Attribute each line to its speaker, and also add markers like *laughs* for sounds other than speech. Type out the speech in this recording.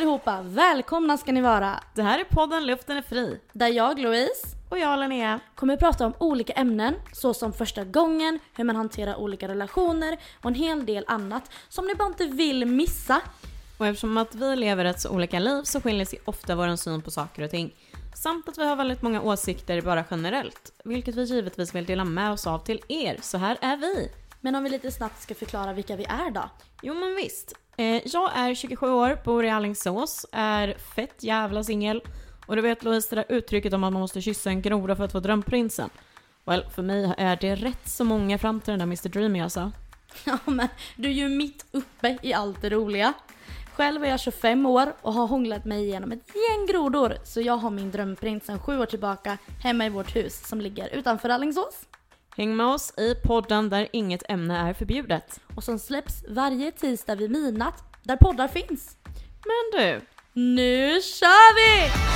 Speaker 1: allihopa! Välkomna ska ni vara!
Speaker 2: Det här är podden Luften är fri.
Speaker 1: Där jag, Louise,
Speaker 2: Och jag Linnea.
Speaker 1: kommer prata om olika ämnen såsom första gången, hur man hanterar olika relationer och en hel del annat som ni bara inte vill missa.
Speaker 2: Och eftersom att vi lever rätt så olika liv så skiljer sig ofta vår syn på saker och ting. Samt att vi har väldigt många åsikter bara generellt. Vilket vi givetvis vill dela med oss av till er. Så här är vi.
Speaker 1: Men om vi lite snabbt ska förklara vilka vi är då?
Speaker 2: Jo men visst. Eh, jag är 27 år, bor i Alingsås, är fett jävla singel. Och du vet Louise, det där uttrycket om att man måste kyssa en groda för att få drömprinsen. Well, för mig är det rätt så många fram till den där Mr Dreamy alltså. *laughs*
Speaker 1: Ja men du är ju mitt uppe i allt det roliga. Själv är jag 25 år och har hånglat mig igenom ett gäng grodor så jag har min drömprins sedan sju år tillbaka hemma i vårt hus som ligger utanför Alingsås.
Speaker 2: Häng med oss i podden där inget ämne är förbjudet.
Speaker 1: Och som släpps varje tisdag vid midnatt där poddar finns.
Speaker 2: Men du,
Speaker 1: Nu kör vi!